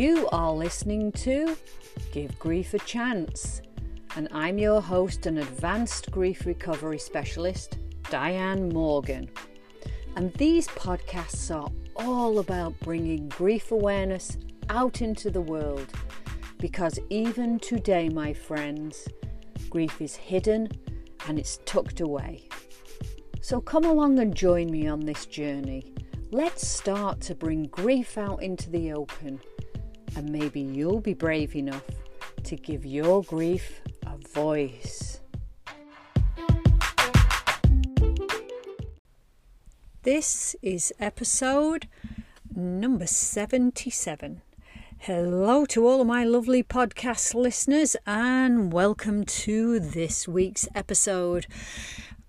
You are listening to Give Grief a Chance, and I'm your host and advanced grief recovery specialist, Diane Morgan. And these podcasts are all about bringing grief awareness out into the world because even today, my friends, grief is hidden and it's tucked away. So come along and join me on this journey. Let's start to bring grief out into the open, and maybe you'll be brave enough to give your grief a voice. This is episode number 77. Hello to all of my lovely podcast listeners, and welcome to this week's episode.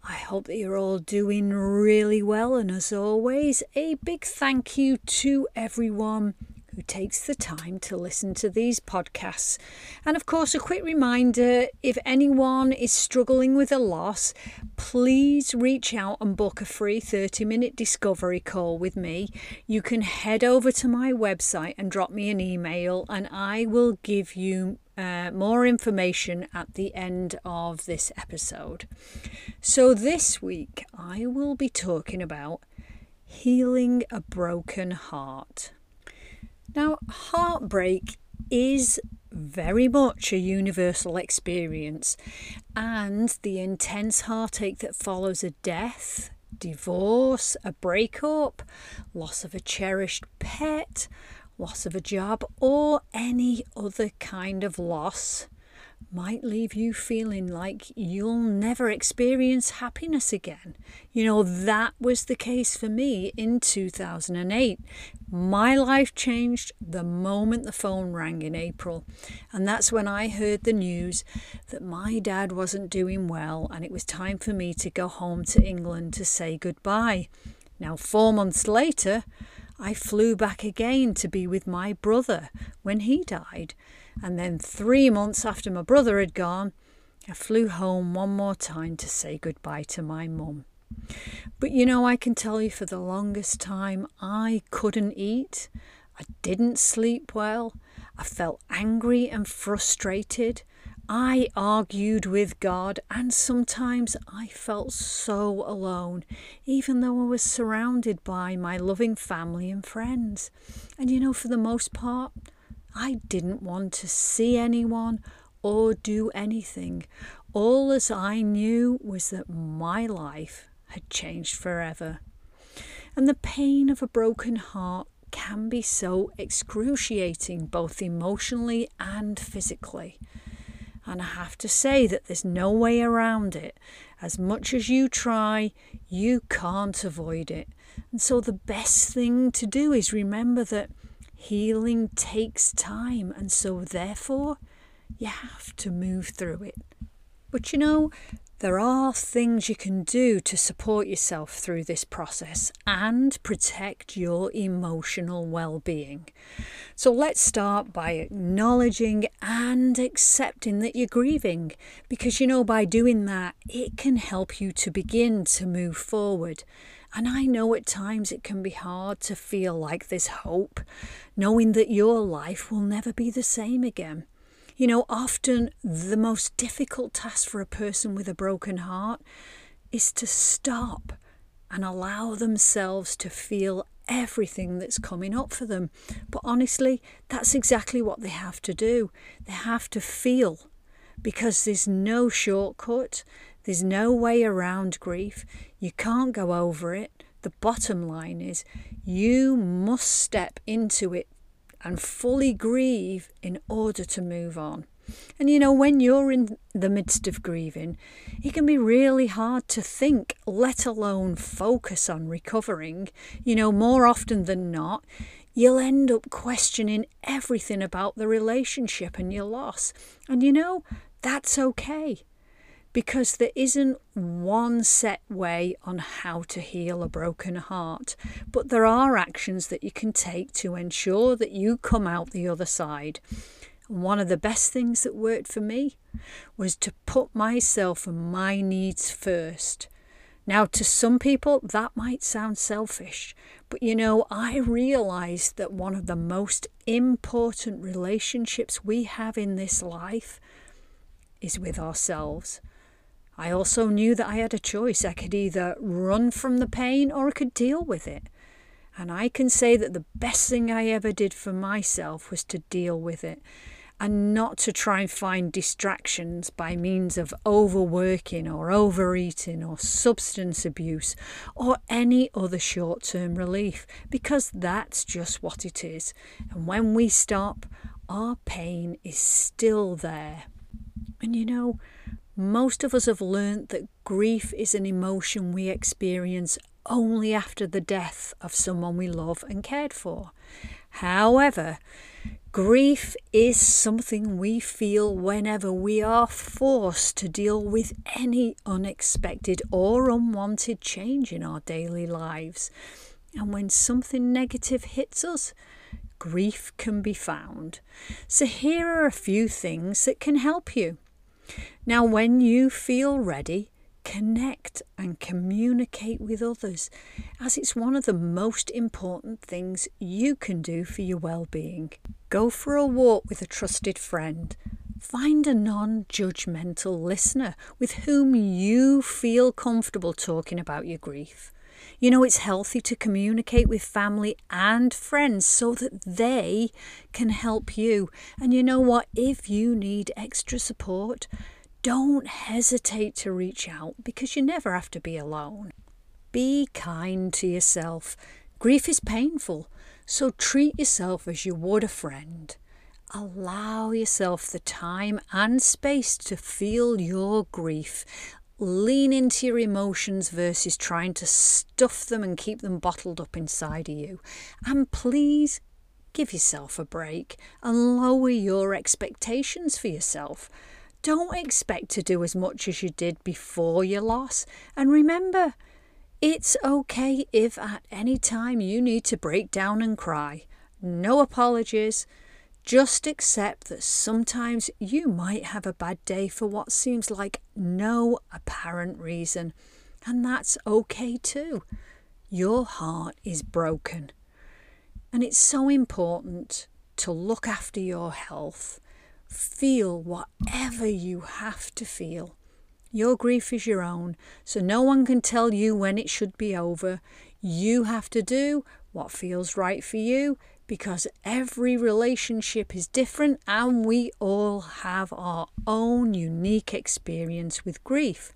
I hope that you're all doing really well, and as always, a big thank you to everyone takes the time to listen to these podcasts. And of course, a quick reminder if anyone is struggling with a loss, please reach out and book a free 30 minute discovery call with me. You can head over to my website and drop me an email, and I will give you uh, more information at the end of this episode. So, this week I will be talking about healing a broken heart. Now, heartbreak is very much a universal experience, and the intense heartache that follows a death, divorce, a breakup, loss of a cherished pet, loss of a job, or any other kind of loss might leave you feeling like you'll never experience happiness again. You know, that was the case for me in 2008. My life changed the moment the phone rang in April, and that's when I heard the news that my dad wasn't doing well and it was time for me to go home to England to say goodbye. Now, four months later, I flew back again to be with my brother when he died. And then three months after my brother had gone, I flew home one more time to say goodbye to my mum. But you know, I can tell you for the longest time, I couldn't eat. I didn't sleep well. I felt angry and frustrated. I argued with God, and sometimes I felt so alone, even though I was surrounded by my loving family and friends. And you know, for the most part, I didn't want to see anyone or do anything. All as I knew was that my life had changed forever. And the pain of a broken heart can be so excruciating, both emotionally and physically. And I have to say that there's no way around it. As much as you try, you can't avoid it. And so the best thing to do is remember that Healing takes time, and so therefore you have to move through it. But you know, there are things you can do to support yourself through this process and protect your emotional well being. So let's start by acknowledging and accepting that you're grieving because you know, by doing that, it can help you to begin to move forward and I know at times it can be hard to feel like this hope, knowing that your life will never be the same again. You know, often the most difficult task for a person with a broken heart is to stop and allow themselves to feel everything that's coming up for them. But honestly, that's exactly what they have to do. They have to feel because there's no shortcut. There's no way around grief. You can't go over it. The bottom line is you must step into it and fully grieve in order to move on. And you know, when you're in the midst of grieving, it can be really hard to think, let alone focus on recovering. You know, more often than not, you'll end up questioning everything about the relationship and your loss. And you know, that's okay because there isn't one set way on how to heal a broken heart, but there are actions that you can take to ensure that you come out the other side. One of the best things that worked for me was to put myself and my needs first. Now, to some people, that might sound selfish, but you know, I realize that one of the most important relationships we have in this life is with ourselves. I also knew that I had a choice. I could either run from the pain or I could deal with it. And I can say that the best thing I ever did for myself was to deal with it and not to try and find distractions by means of overworking or overeating or substance abuse or any other short term relief because that's just what it is. And when we stop, our pain is still there. And you know, most of us have learnt that grief is an emotion we experience only after the death of someone we love and cared for. However, grief is something we feel whenever we are forced to deal with any unexpected or unwanted change in our daily lives. And when something negative hits us, grief can be found. So, here are a few things that can help you. Now, when you feel ready, connect and communicate with others, as it's one of the most important things you can do for your well being. Go for a walk with a trusted friend. Find a non judgmental listener with whom you feel comfortable talking about your grief. You know, it's healthy to communicate with family and friends so that they can help you. And you know what? If you need extra support, don't hesitate to reach out because you never have to be alone. Be kind to yourself. Grief is painful, so treat yourself as you would a friend. Allow yourself the time and space to feel your grief. Lean into your emotions versus trying to stuff them and keep them bottled up inside of you. And please give yourself a break and lower your expectations for yourself. Don't expect to do as much as you did before your loss. And remember, it's okay if at any time you need to break down and cry. No apologies. Just accept that sometimes you might have a bad day for what seems like no apparent reason. And that's okay too. Your heart is broken. And it's so important to look after your health Feel whatever you have to feel. Your grief is your own, so no one can tell you when it should be over. You have to do what feels right for you because every relationship is different and we all have our own unique experience with grief.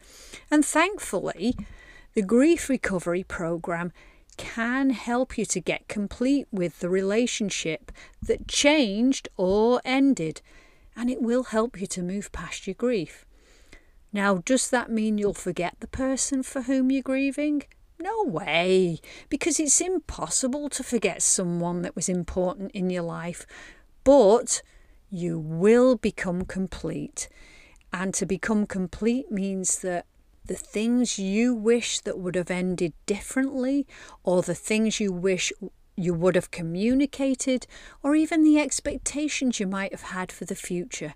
And thankfully, the Grief Recovery Program can help you to get complete with the relationship that changed or ended and it will help you to move past your grief. Now, does that mean you'll forget the person for whom you're grieving? No way, because it's impossible to forget someone that was important in your life, but you will become complete. And to become complete means that the things you wish that would have ended differently, or the things you wish you would have communicated, or even the expectations you might have had for the future,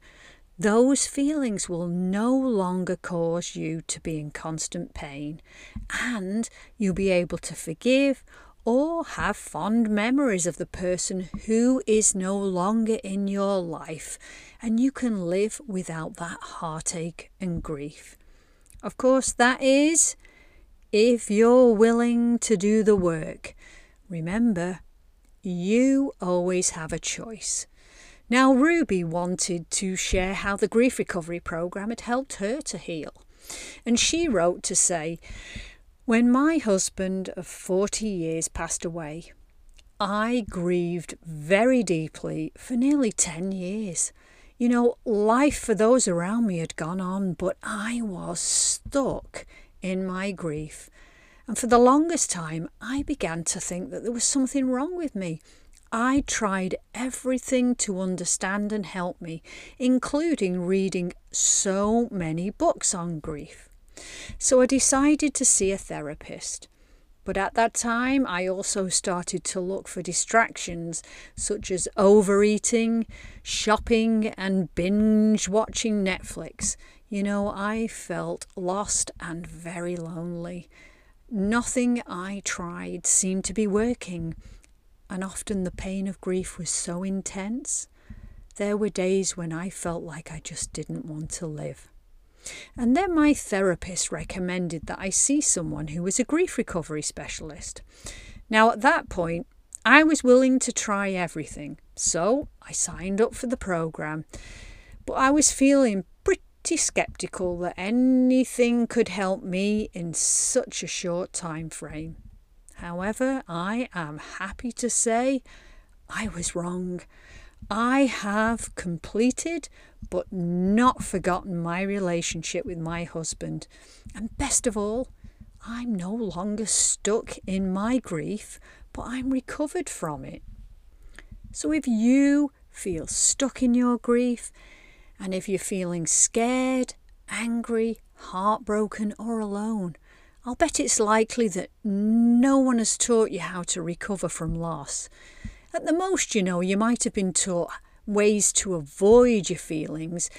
those feelings will no longer cause you to be in constant pain, and you'll be able to forgive or have fond memories of the person who is no longer in your life, and you can live without that heartache and grief. Of course, that is if you're willing to do the work Remember, you always have a choice. Now, Ruby wanted to share how the grief recovery program had helped her to heal. And she wrote to say, When my husband of 40 years passed away, I grieved very deeply for nearly 10 years. You know, life for those around me had gone on, but I was stuck in my grief. And for the longest time, I began to think that there was something wrong with me. I tried everything to understand and help me, including reading so many books on grief. So I decided to see a therapist. But at that time, I also started to look for distractions such as overeating, shopping, and binge watching Netflix. You know, I felt lost and very lonely. Nothing I tried seemed to be working, and often the pain of grief was so intense. There were days when I felt like I just didn't want to live. And then my therapist recommended that I see someone who was a grief recovery specialist. Now, at that point, I was willing to try everything, so I signed up for the program. But I was feeling pretty skeptical that anything could help me in such a short time frame. However, I am happy to say I was wrong. I have completed but not forgotten my relationship with my husband. And best of all, I'm no longer stuck in my grief, but I'm recovered from it. So if you feel stuck in your grief, and if you're feeling scared, angry, heartbroken, or alone, I'll bet it's likely that no one has taught you how to recover from loss. At the most, you know, you might have been taught ways to avoid your feelings,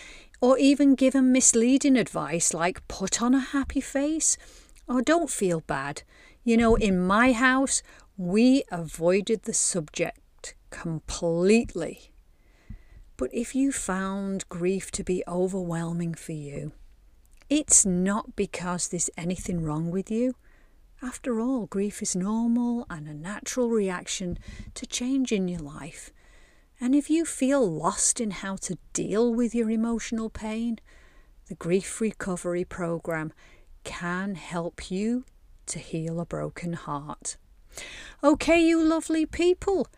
or even given misleading advice like put on a happy face or don't feel bad. You know, in my house, we avoided the subject completely. But if you found grief to be overwhelming for you, it's not because there's anything wrong with you. After all, grief is normal and a natural reaction to change in your life. And if you feel lost in how to deal with your emotional pain, the Grief Recovery Program can help you to heal a broken heart. Okay, you lovely people,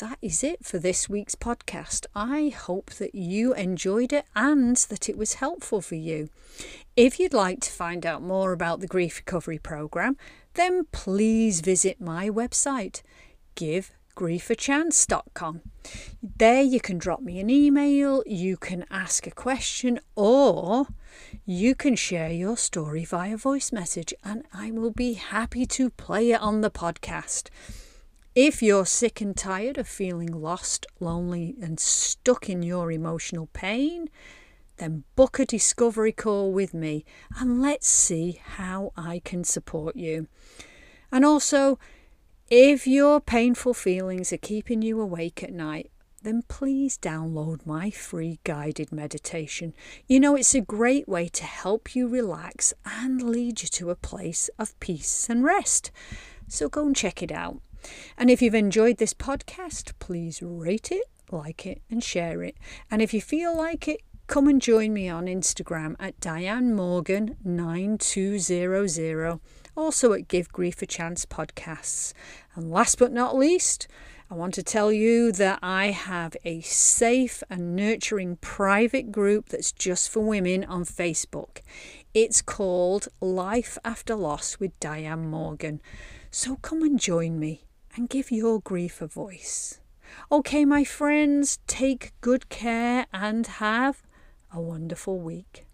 that is it for this week's podcast. I hope that you enjoyed it and that it was helpful for you. If you'd like to find out more about the Grief Recovery Programme, then please visit my website, givegriefachance.com. There you can drop me an email, you can ask a question, or you can share your story via voice message, and I will be happy to play it on the podcast. If you're sick and tired of feeling lost, lonely, and stuck in your emotional pain, then book a discovery call with me and let's see how I can support you. And also, if your painful feelings are keeping you awake at night, then please download my free guided meditation. You know, it's a great way to help you relax and lead you to a place of peace and rest. So go and check it out. And if you've enjoyed this podcast, please rate it, like it, and share it. And if you feel like it, come and join me on Instagram at Diane Morgan 9200, also at Give Grief a Chance podcasts. And last but not least, I want to tell you that I have a safe and nurturing private group that's just for women on Facebook. It's called Life After Loss with Diane Morgan. So come and join me and give your grief a voice. Okay, my friends, take good care and have a wonderful week.